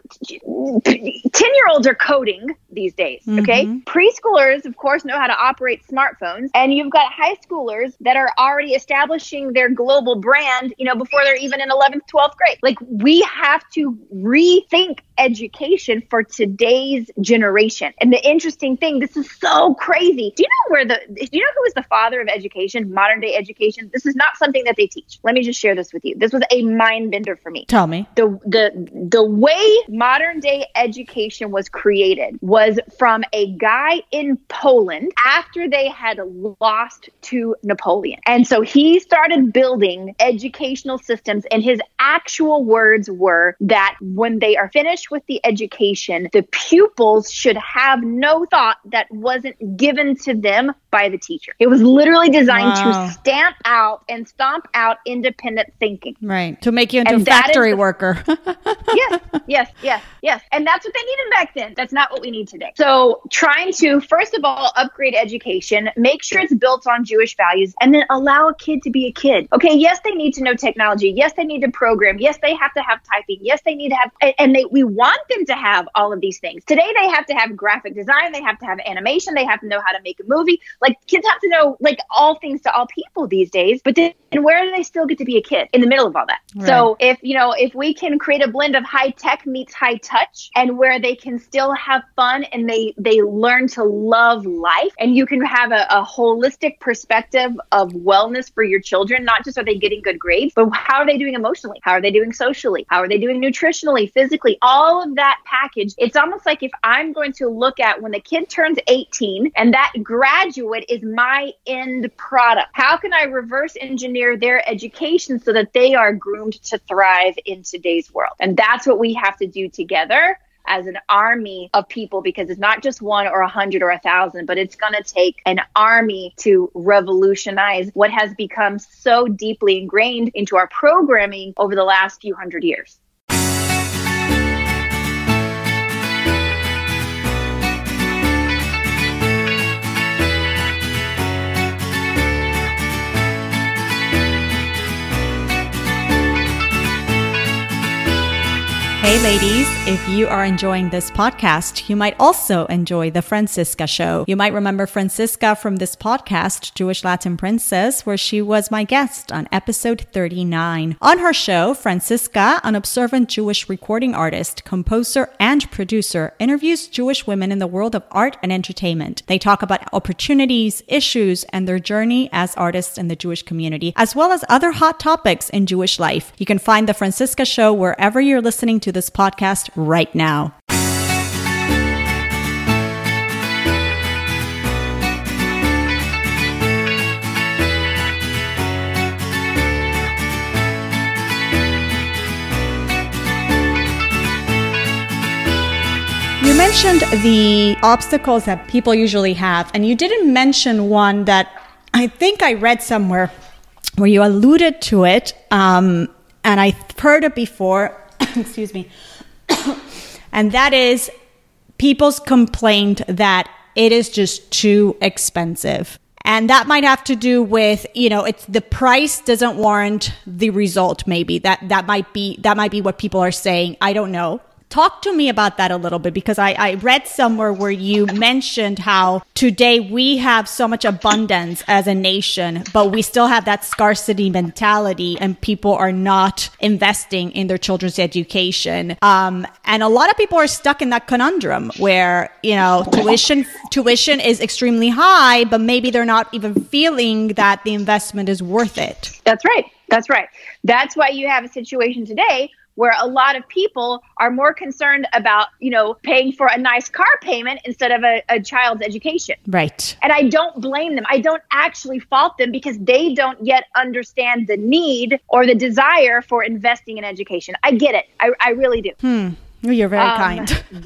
10 year olds are coding these days. Okay. Mm-hmm. Preschoolers, of course, know how to operate smartphones. And you've got high schoolers that are already establishing their global brand, you know, before they're even in 11th, 12th grade. Like we have to rethink education for today's generation. And the interesting thing, this is so crazy. Do you know where the, do you know who is the father of education, modern day education? This is not something that they teach. Let me just share this with you. This was a mind bender for me. Tell me. The, the, the way modern day education was created was from a guy in Poland after they had lost to Napoleon. And so he started building educational systems and his actual words were that when they are finished with the education, the pupils should have no thought that wasn't given to them by the teacher. It was literally designed wow. to stamp out and stomp out independent thinking. Right. To make you into and a factory the, worker. yes, yes, yes, yes. And that's what they needed back then. That's not what we need today. So trying to, first of all, upgrade education, make sure it's built on Jewish values, and then allow a kid to be a kid. Okay, yes, they need to know technology. Yes, they need to program. Yes, they have to have typing. Yes, they need to have, and they, we want them to have all of these things. Today, they have to have graphic design. They have to have animation. They have to know how to make a movie. Like kids have to know like all things to all people these days. But then where do they still get to be a kid in the middle of all that? Right. So if you know if we can create a blend of high tech meets high touch, and where they can still have fun and they they learn to love life, and you can have a, a holistic perspective of wellness for your children. Not just are they getting good grades, but how are they doing emotionally? How are they doing socially? How are they doing nutritionally, physically? All of that package. It's almost like if I'm going to look at when the kid turns 18 and that graduate is my end product. How can I reverse engineer their education so that they are groomed to thrive in today's world? And that's what we have to do together as an army of people because it's not just one or a hundred or a thousand, but it's going to take an army to revolutionize what has become so deeply ingrained into our programming over the last few hundred years. Hey, ladies, if you are enjoying this podcast, you might also enjoy The Francisca Show. You might remember Francisca from this podcast, Jewish Latin Princess, where she was my guest on episode 39. On her show, Francisca, an observant Jewish recording artist, composer, and producer, interviews Jewish women in the world of art and entertainment. They talk about opportunities, issues, and their journey as artists in the Jewish community, as well as other hot topics in Jewish life. You can find The Francisca Show wherever you're listening to this podcast right now. You mentioned the obstacles that people usually have, and you didn't mention one that I think I read somewhere where you alluded to it, um, and I've heard it before. excuse me. and that is people's complaint that it is just too expensive. And that might have to do with, you know, it's the price doesn't warrant the result, maybe. That that might be that might be what people are saying. I don't know. Talk to me about that a little bit because I, I read somewhere where you mentioned how today we have so much abundance as a nation, but we still have that scarcity mentality and people are not investing in their children's education. Um, and a lot of people are stuck in that conundrum where, you know, tuition, tuition is extremely high, but maybe they're not even feeling that the investment is worth it. That's right. That's right. That's why you have a situation today where a lot of people are more concerned about, you know, paying for a nice car payment instead of a, a child's education. Right. And I don't blame them. I don't actually fault them because they don't yet understand the need or the desire for investing in education. I get it. I, I really do. Hmm. You're very um, kind.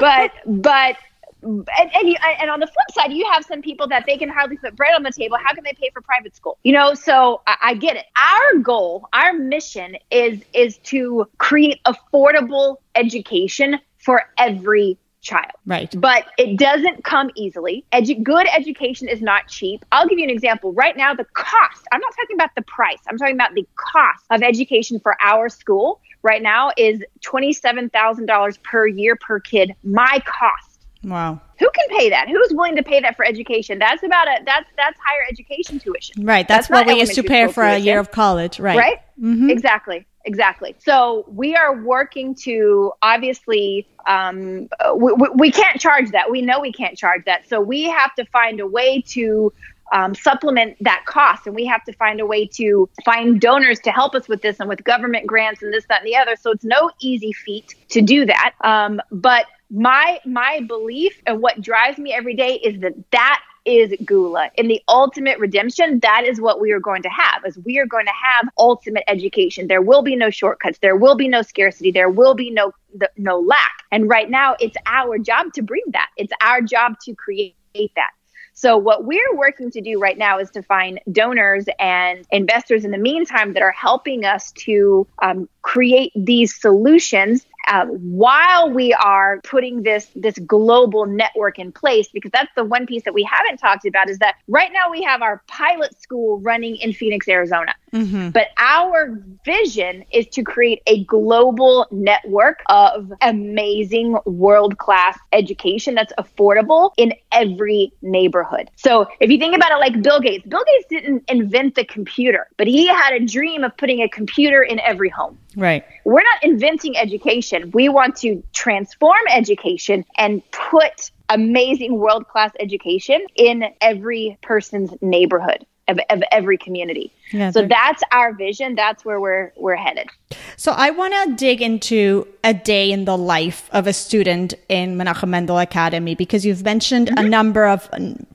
but but and and, you, and on the flip side, you have some people that they can hardly put bread on the table. How can they pay for private school? You know, so I, I get it. Our goal, our mission is is to create affordable education for every child. Right. But it doesn't come easily. Edu- good education is not cheap. I'll give you an example. Right now, the cost, I'm not talking about the price, I'm talking about the cost of education for our school right now is $27,000 per year per kid. My cost. Wow. Who can pay that? Who's willing to pay that for education? That's about a that's that's higher education tuition. Right. That's, that's what we used to pay for tuition. a year of college. Right. Right. Mm-hmm. Exactly. Exactly. So we are working to obviously um, we, we can't charge that. We know we can't charge that. So we have to find a way to um, supplement that cost. And we have to find a way to find donors to help us with this and with government grants and this, that, and the other. So it's no easy feat to do that. Um, but my my belief and what drives me every day is that that is geula In the ultimate redemption, that is what we are going to have. Is we are going to have ultimate education. There will be no shortcuts. There will be no scarcity. There will be no no lack. And right now, it's our job to bring that. It's our job to create that. So, what we're working to do right now is to find donors and investors in the meantime that are helping us to um, create these solutions uh, while we are putting this this global network in place because that's the one piece that we haven't talked about is that right now we have our pilot school running in Phoenix, Arizona. Mm-hmm. But our vision is to create a global network of amazing world class education that's affordable in every neighborhood. So if you think about it like Bill Gates, Bill Gates didn't invent the computer, but he had a dream of putting a computer in every home. Right. We're not inventing education. We want to transform education and put amazing world class education in every person's neighborhood of, of every community. Yeah, so that's our vision. That's where we're we're headed. So I want to dig into a day in the life of a student in Menachem Mendel Academy because you've mentioned mm-hmm. a number of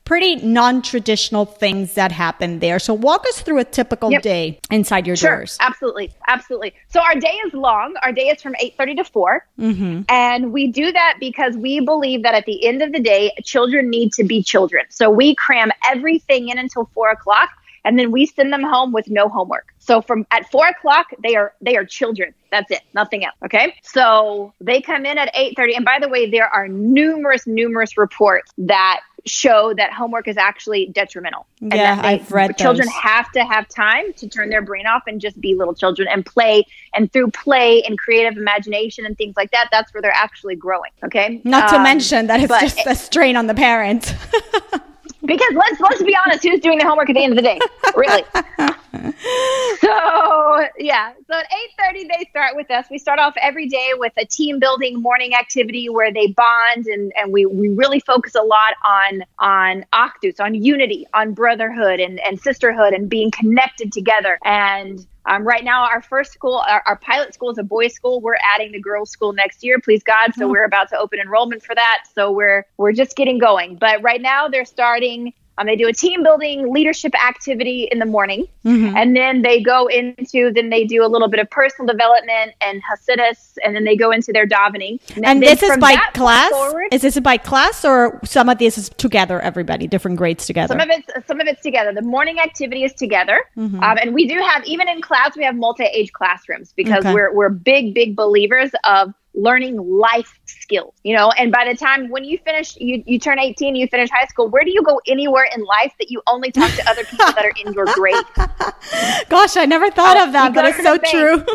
pretty non-traditional things that happen there. So walk us through a typical yep. day inside your sure, doors. Absolutely, absolutely. So our day is long. Our day is from eight thirty to 4 mm-hmm. and we do that because we believe that at the end of the day, children need to be children. So we cram everything in until four o'clock and then we send them home with no homework. So from at four o'clock, they are they are children. That's it, nothing else. Okay. So they come in at eight thirty. And by the way, there are numerous, numerous reports that show that homework is actually detrimental. And yeah, they, I've read children those. have to have time to turn their brain off and just be little children and play. And through play and creative imagination and things like that, that's where they're actually growing. Okay. Not um, to mention that it's just it, a strain on the parents. because let's let's be honest, who's doing the homework at the end of the day? Really? so yeah. So at eight thirty they start with us. We start off every day with a team building morning activity where they bond and, and we, we really focus a lot on on Achdus, on unity, on brotherhood and, and sisterhood and being connected together. And um, right now, our first school, our, our, pilot school is a boys' school. We're adding the girls' school next year, please God. So mm-hmm. we're about to open enrollment for that. So we're we're just getting going. But right now, they're starting Um, they do a team building leadership activity in the morning, mm-hmm. and then they go into then they do a little bit of personal development and Hasidus, and then they go into their davening. And, and this is by class. Forward, is this by class or some of this is together? Everybody, different grades together. Some of it's some of it's together. The morning activity is together, mm-hmm. um, and we do have even in class we have multi age classrooms because okay. we're we're big big believers of learning life skills, you know, and by the time when you finish, you, you turn 18, you finish high school, where do you go anywhere in life that you only talk to other people that are in your grade? Gosh, I never thought of that, but it's so true.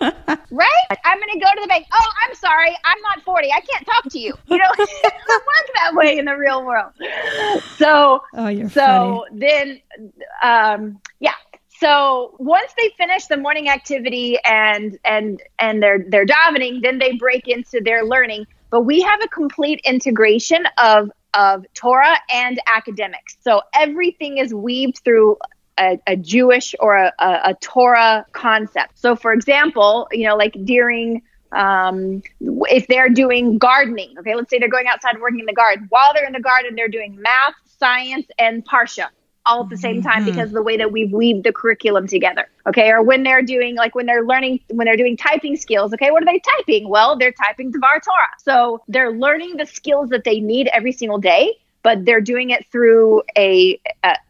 right? I'm going to go to the bank. Oh, I'm sorry. I'm not 40. I can't talk to you. You know, it doesn't work that way in the real world. So, oh, so funny. then, um, yeah, so once they finish the morning activity and and and they're they're davening, then they break into their learning. But we have a complete integration of of Torah and academics. So everything is weaved through a, a, Jewish or a, a, a, Torah concept. So, for example, you know, like during um, if they're doing gardening, okay, let's say they're going outside working in the garden. While they're in the garden, they're doing math, science, and parsha all at the same time mm-hmm. because of the way that we've weaved the curriculum together. Okay. Or when they're doing, like when they're learning, when they're doing typing skills, okay, what are they typing? Well, they're typing Devar Torah. So they're learning the skills that they need every single day but they're doing it through a,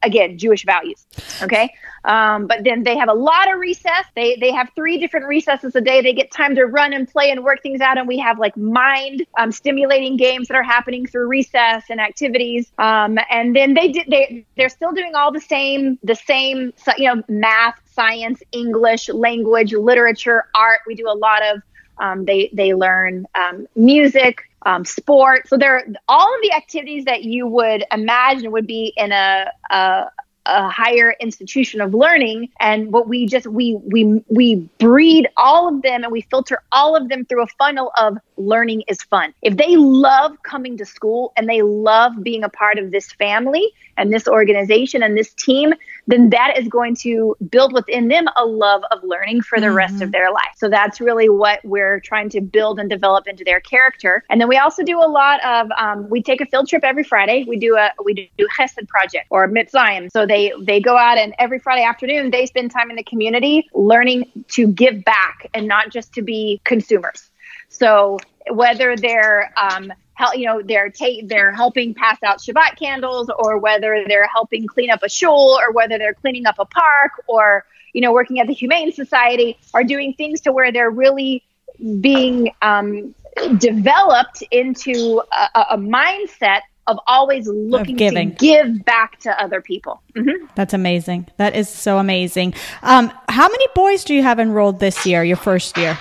again Jewish values. Okay, um, but then they have a lot of recess. They they have three different recesses a day. They get time to run and play and work things out. And we have like mind um, stimulating games that are happening through recess and activities. Um, and then they did they they're still doing all the same the same you know math, science, English, language, literature, art. We do a lot of um, they they learn um, music, um, sport. So there, all of the activities that you would imagine would be in a, a a higher institution of learning and what we just we we we breed all of them and we filter all of them through a funnel of learning is fun if they love coming to school and they love being a part of this family and this organization and this team then that is going to build within them a love of learning for the mm-hmm. rest of their life so that's really what we're trying to build and develop into their character and then we also do a lot of um, we take a field trip every friday we do a we do chesed project or mivtzoim so they they go out and every Friday afternoon they spend time in the community learning to give back and not just to be consumers. So whether they're um, help, you know they're ta- they're helping pass out Shabbat candles, or whether they're helping clean up a shul, or whether they're cleaning up a park, or you know working at the Humane Society, are doing things to where they're really being um, developed into a, a mindset of always looking of to give back to other people. Mm-hmm. That's amazing. That is so amazing. Um, how many boys do you have enrolled this year, your first year?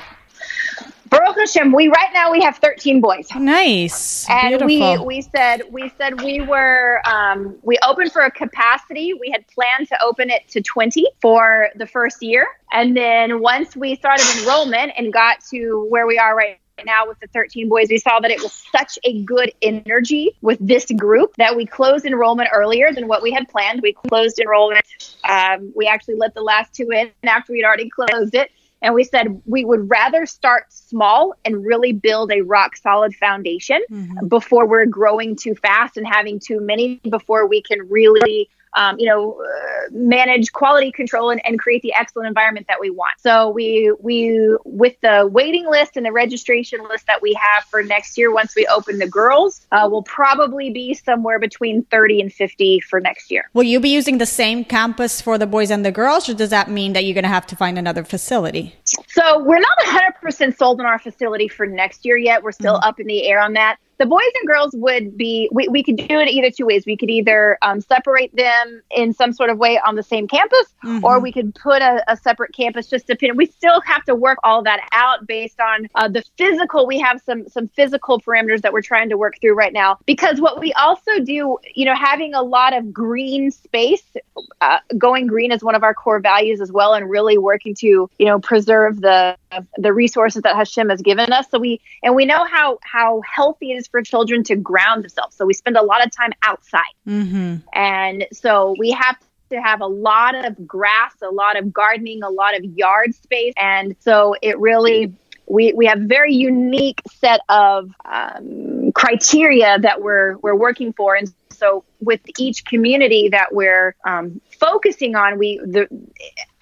Baruch Hashem, we right now we have 13 boys. Nice. And Beautiful. we we said we said we were um, we opened for a capacity. We had planned to open it to 20 for the first year. And then once we started enrollment and got to where we are right now with the 13 boys, we saw that it was such a good energy with this group that we closed enrollment earlier than what we had planned. We closed enrollment. Um, we actually let the last two in after we'd already closed it. And we said we would rather start small and really build a rock solid foundation mm-hmm. before we're growing too fast and having too many before we can really um, you know, uh, manage quality control and, and create the excellent environment that we want. So we we with the waiting list and the registration list that we have for next year, once we open the girls, uh, will probably be somewhere between 30 and 50 for next year. Will you be using the same campus for the boys and the girls, or does that mean that you're going to have to find another facility? So we're not 100% sold on our facility for next year yet. We're still mm-hmm. up in the air on that the boys and girls would be we, we could do it either two ways. We could either um, separate them in some sort of way on the same campus mm-hmm. or we could put a, a, separate campus just depending we still have to work all that out based on uh, the physical. We have some some physical parameters that we're trying to work through right now. Because what we also do you know having a lot of green space uh, going green is one of our core values as well and really working to you know preserve the the resources that Hashem has given us so we and we know how how healthy it is for children to ground themselves. So we spend a lot of time outside. Mm-hmm. And so we have to have a lot of grass, a lot of gardening, a lot of yard space. And so it really, we, we have very unique set of um, criteria that we're, we're working for. And so with each community that we're um, focusing on, we the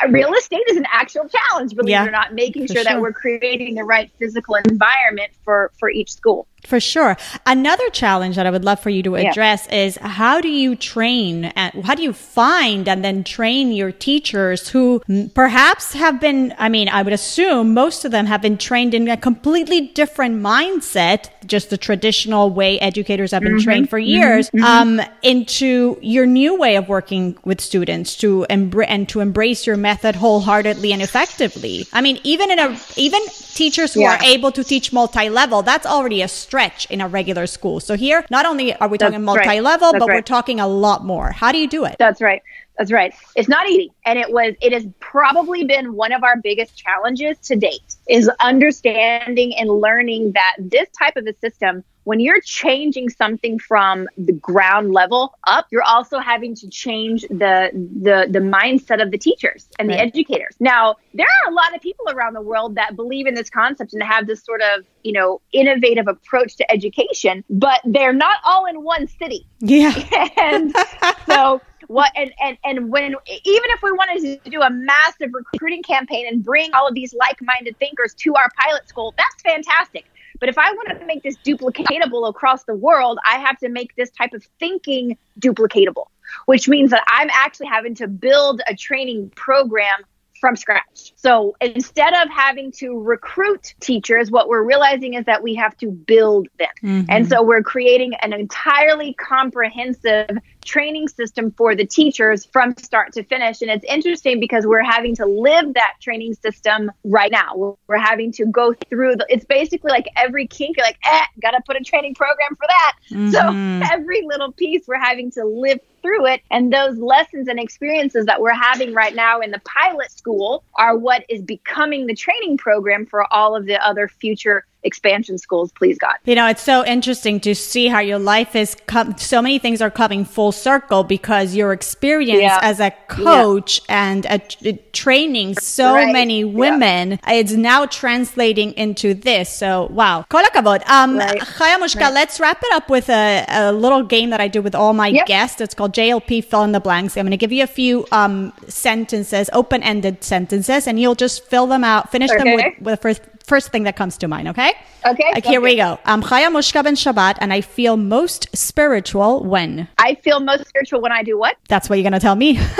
real estate is an actual challenge, believe Yeah, it or not, making for sure, that we're creating the right physical environment for for each school. For sure. Another challenge that I would love for you to Yeah. address is how do you train and how do you find and then train your teachers who perhaps have been, I mean, I would assume most of them have been trained in a completely different mindset, just the traditional way educators have been Mm-hmm. trained for years, um, into your new way of working with students to embr- and to embrace your method wholeheartedly and effectively. I mean, even in a, even teachers who Yeah. are able to teach multi-level, that's already a stretch in a regular school. So here, not only are we talking That's right. multi-level, That's but we're talking a lot more. How do you do it? That's right. That's right. It's not easy. And it was it has probably been one of our biggest challenges to date is understanding and learning that this type of a system when you're changing something from the ground level up, you're also having to change the the the mindset of the teachers and the Right. educators. Now, there are a lot of people around the world that believe in this concept and have this sort of, you know, innovative approach to education, but they're not all in one city Yeah. and so what and, and and when even if we wanted to do a massive recruiting campaign and bring all of these like-minded thinkers to our pilot school that's fantastic but if i want to make this duplicatable across the world i have to make this type of thinking duplicatable which means that i'm actually having to build a training program from scratch. So instead of having to recruit teachers, what we're realizing is that we have to build them. And mm-hmm. so we're creating an entirely comprehensive training system for the teachers from start to finish. And it's interesting because we're having to live that training system right now. We're, having to go through the, it's basically like every kink, you're like, eh, gotta put a training program for that. So every little piece we're having to live through it. And those lessons and experiences that we're having right now in the pilot school are what is becoming the training program for all of the other future expansion schools, please God. You know, it's so interesting to see how your life is come, so many things are coming full circle because your experience Yeah. as a coach and a, a training so Right. many Yeah. women, it's now translating into this. So, wow. Kol hakavod. Um, Right. Chaya Mushka, Right. let's wrap it up with a, a little game that I do with all my Yep. guests. It's called JLP Fill in the Blanks. I'm going to give you a few um, sentences, open ended sentences, and you'll just fill them out, finish them with, with the first, first thing that comes to mind, okay? Okay, Like, here we go. I'm Chaya Mushka ben Shabbat, and I feel most spiritual when. I feel most spiritual when I do what? That's what you're going to tell me.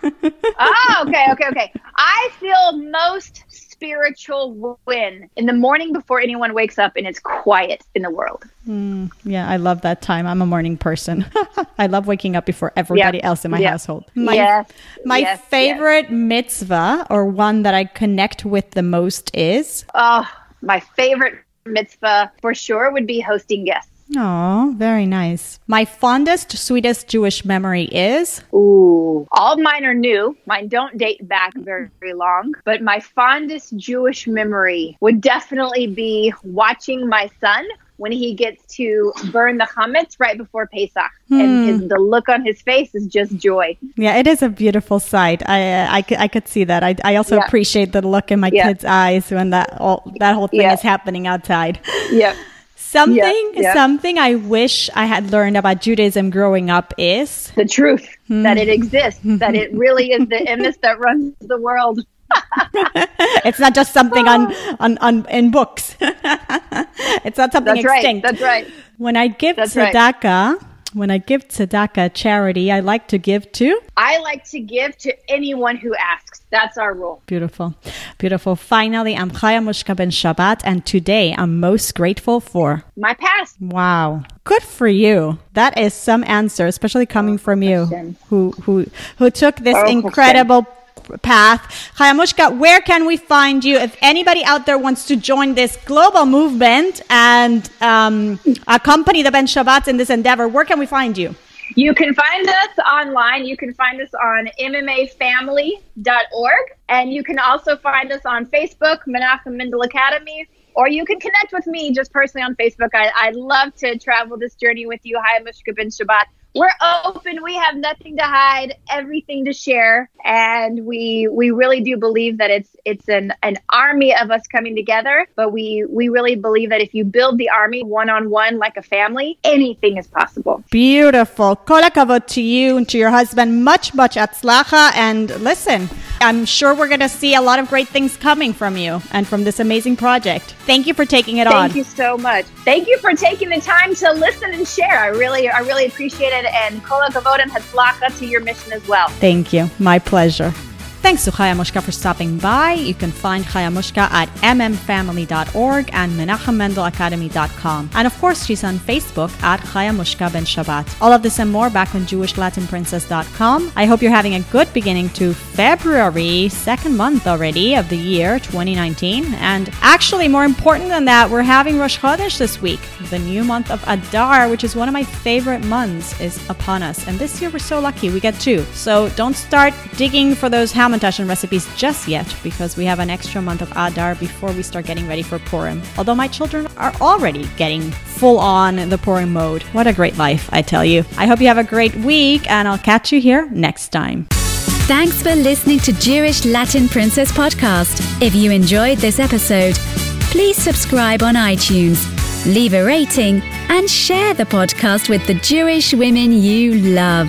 oh, okay, okay, okay. I feel most spiritual win in the morning before anyone wakes up and it's quiet in the world. Mm, yeah, I love that time. I'm a morning person. I love waking up before everybody Yeah. else in my Yeah. household. My, Yes. my Yes. Yes. favorite mitzvah, or one that I connect with the most, is. Oh, my favorite mitzvah for sure would be hosting guests. Oh, very nice. My fondest, sweetest Jewish memory is. Ooh. All mine are new. Mine don't date back very, very long. But my fondest Jewish memory would definitely be watching my son when he gets to burn the chametz right before Pesach. And hmm. his, the look on his face is just joy. Yeah, it is a beautiful sight. I I, could, I could see that. I, I also Yeah. appreciate the look in my Yeah. kids' eyes when that all, that whole thing Yeah. is happening outside. Yep. Something yeah. something I wish I had learned about Judaism growing up is The truth Hmm. that it exists, that it really is the emes that runs the world. it's not just something on, on, on in books. it's not something That's right. That's right. when I give That's right. When I give tzedakah charity, I like to give to I like to give to anyone who asks. That's our rule. Beautiful. Beautiful. Finally, I'm Chaya Mushka ben Shabbat, and today I'm most grateful for. My past. Wow. Good for you. That is some answer, especially coming oh, from you, who who who took this Hashem. incredible path. Chaya Mushka, where can we find you? If anybody out there wants to join this global movement and um, accompany the Ben Shabbat in this endeavor, where can we find you? You can find us online. You can find us on MMAfamily.org. And you can also find us on Facebook, Menachem Mendel Academy. Or you can connect with me just personally on Facebook. I, I'd love to travel this journey with you. Chaya Mushka Ben Shabbat. We're open. We have nothing to hide, everything to share, and we we really do believe that it's it's an an army of us coming together. But we we really believe that if you build the army one on one like a family, anything is possible. Beautiful. Kol to you and to your husband. Much much atzlacha. And listen, I'm sure we're going to see a lot of great things coming from you and from this amazing project. Thank you for taking it Thank on. Thank you so much. Thank you for taking the time to listen and share. I really, I really appreciate it. And Kola Kol has and up to your mission as well. Thank you. My pleasure. Thanks to Chaya Mushka for stopping by. You can find Chaya Mushka at mmfamily.org and menachemmendelacademy.com. And of course, she's on Facebook at Chaya Mushka Ben Shabbat. All of this and more back on JewishLatinPrincess.com. I hope you're having a good beginning to February, second month already of the year 2019. And actually, more important than that, we're having Rosh Chodesh this week. The new month of Adar, which is one of my favorite months, is upon us. And this year we're so lucky we get two. So don't start digging for those hamantash recipes just yet because we have an extra month of Adar before we start getting ready for Purim. Although my children are already getting full on the Purim mode. What a great life, I tell you. I hope you have a great week and I'll catch you here next time. Thanks for listening to Jewish Latin Princess Podcast. If you enjoyed this episode, please subscribe on iTunes, leave a rating, and share the podcast with the Jewish women you love.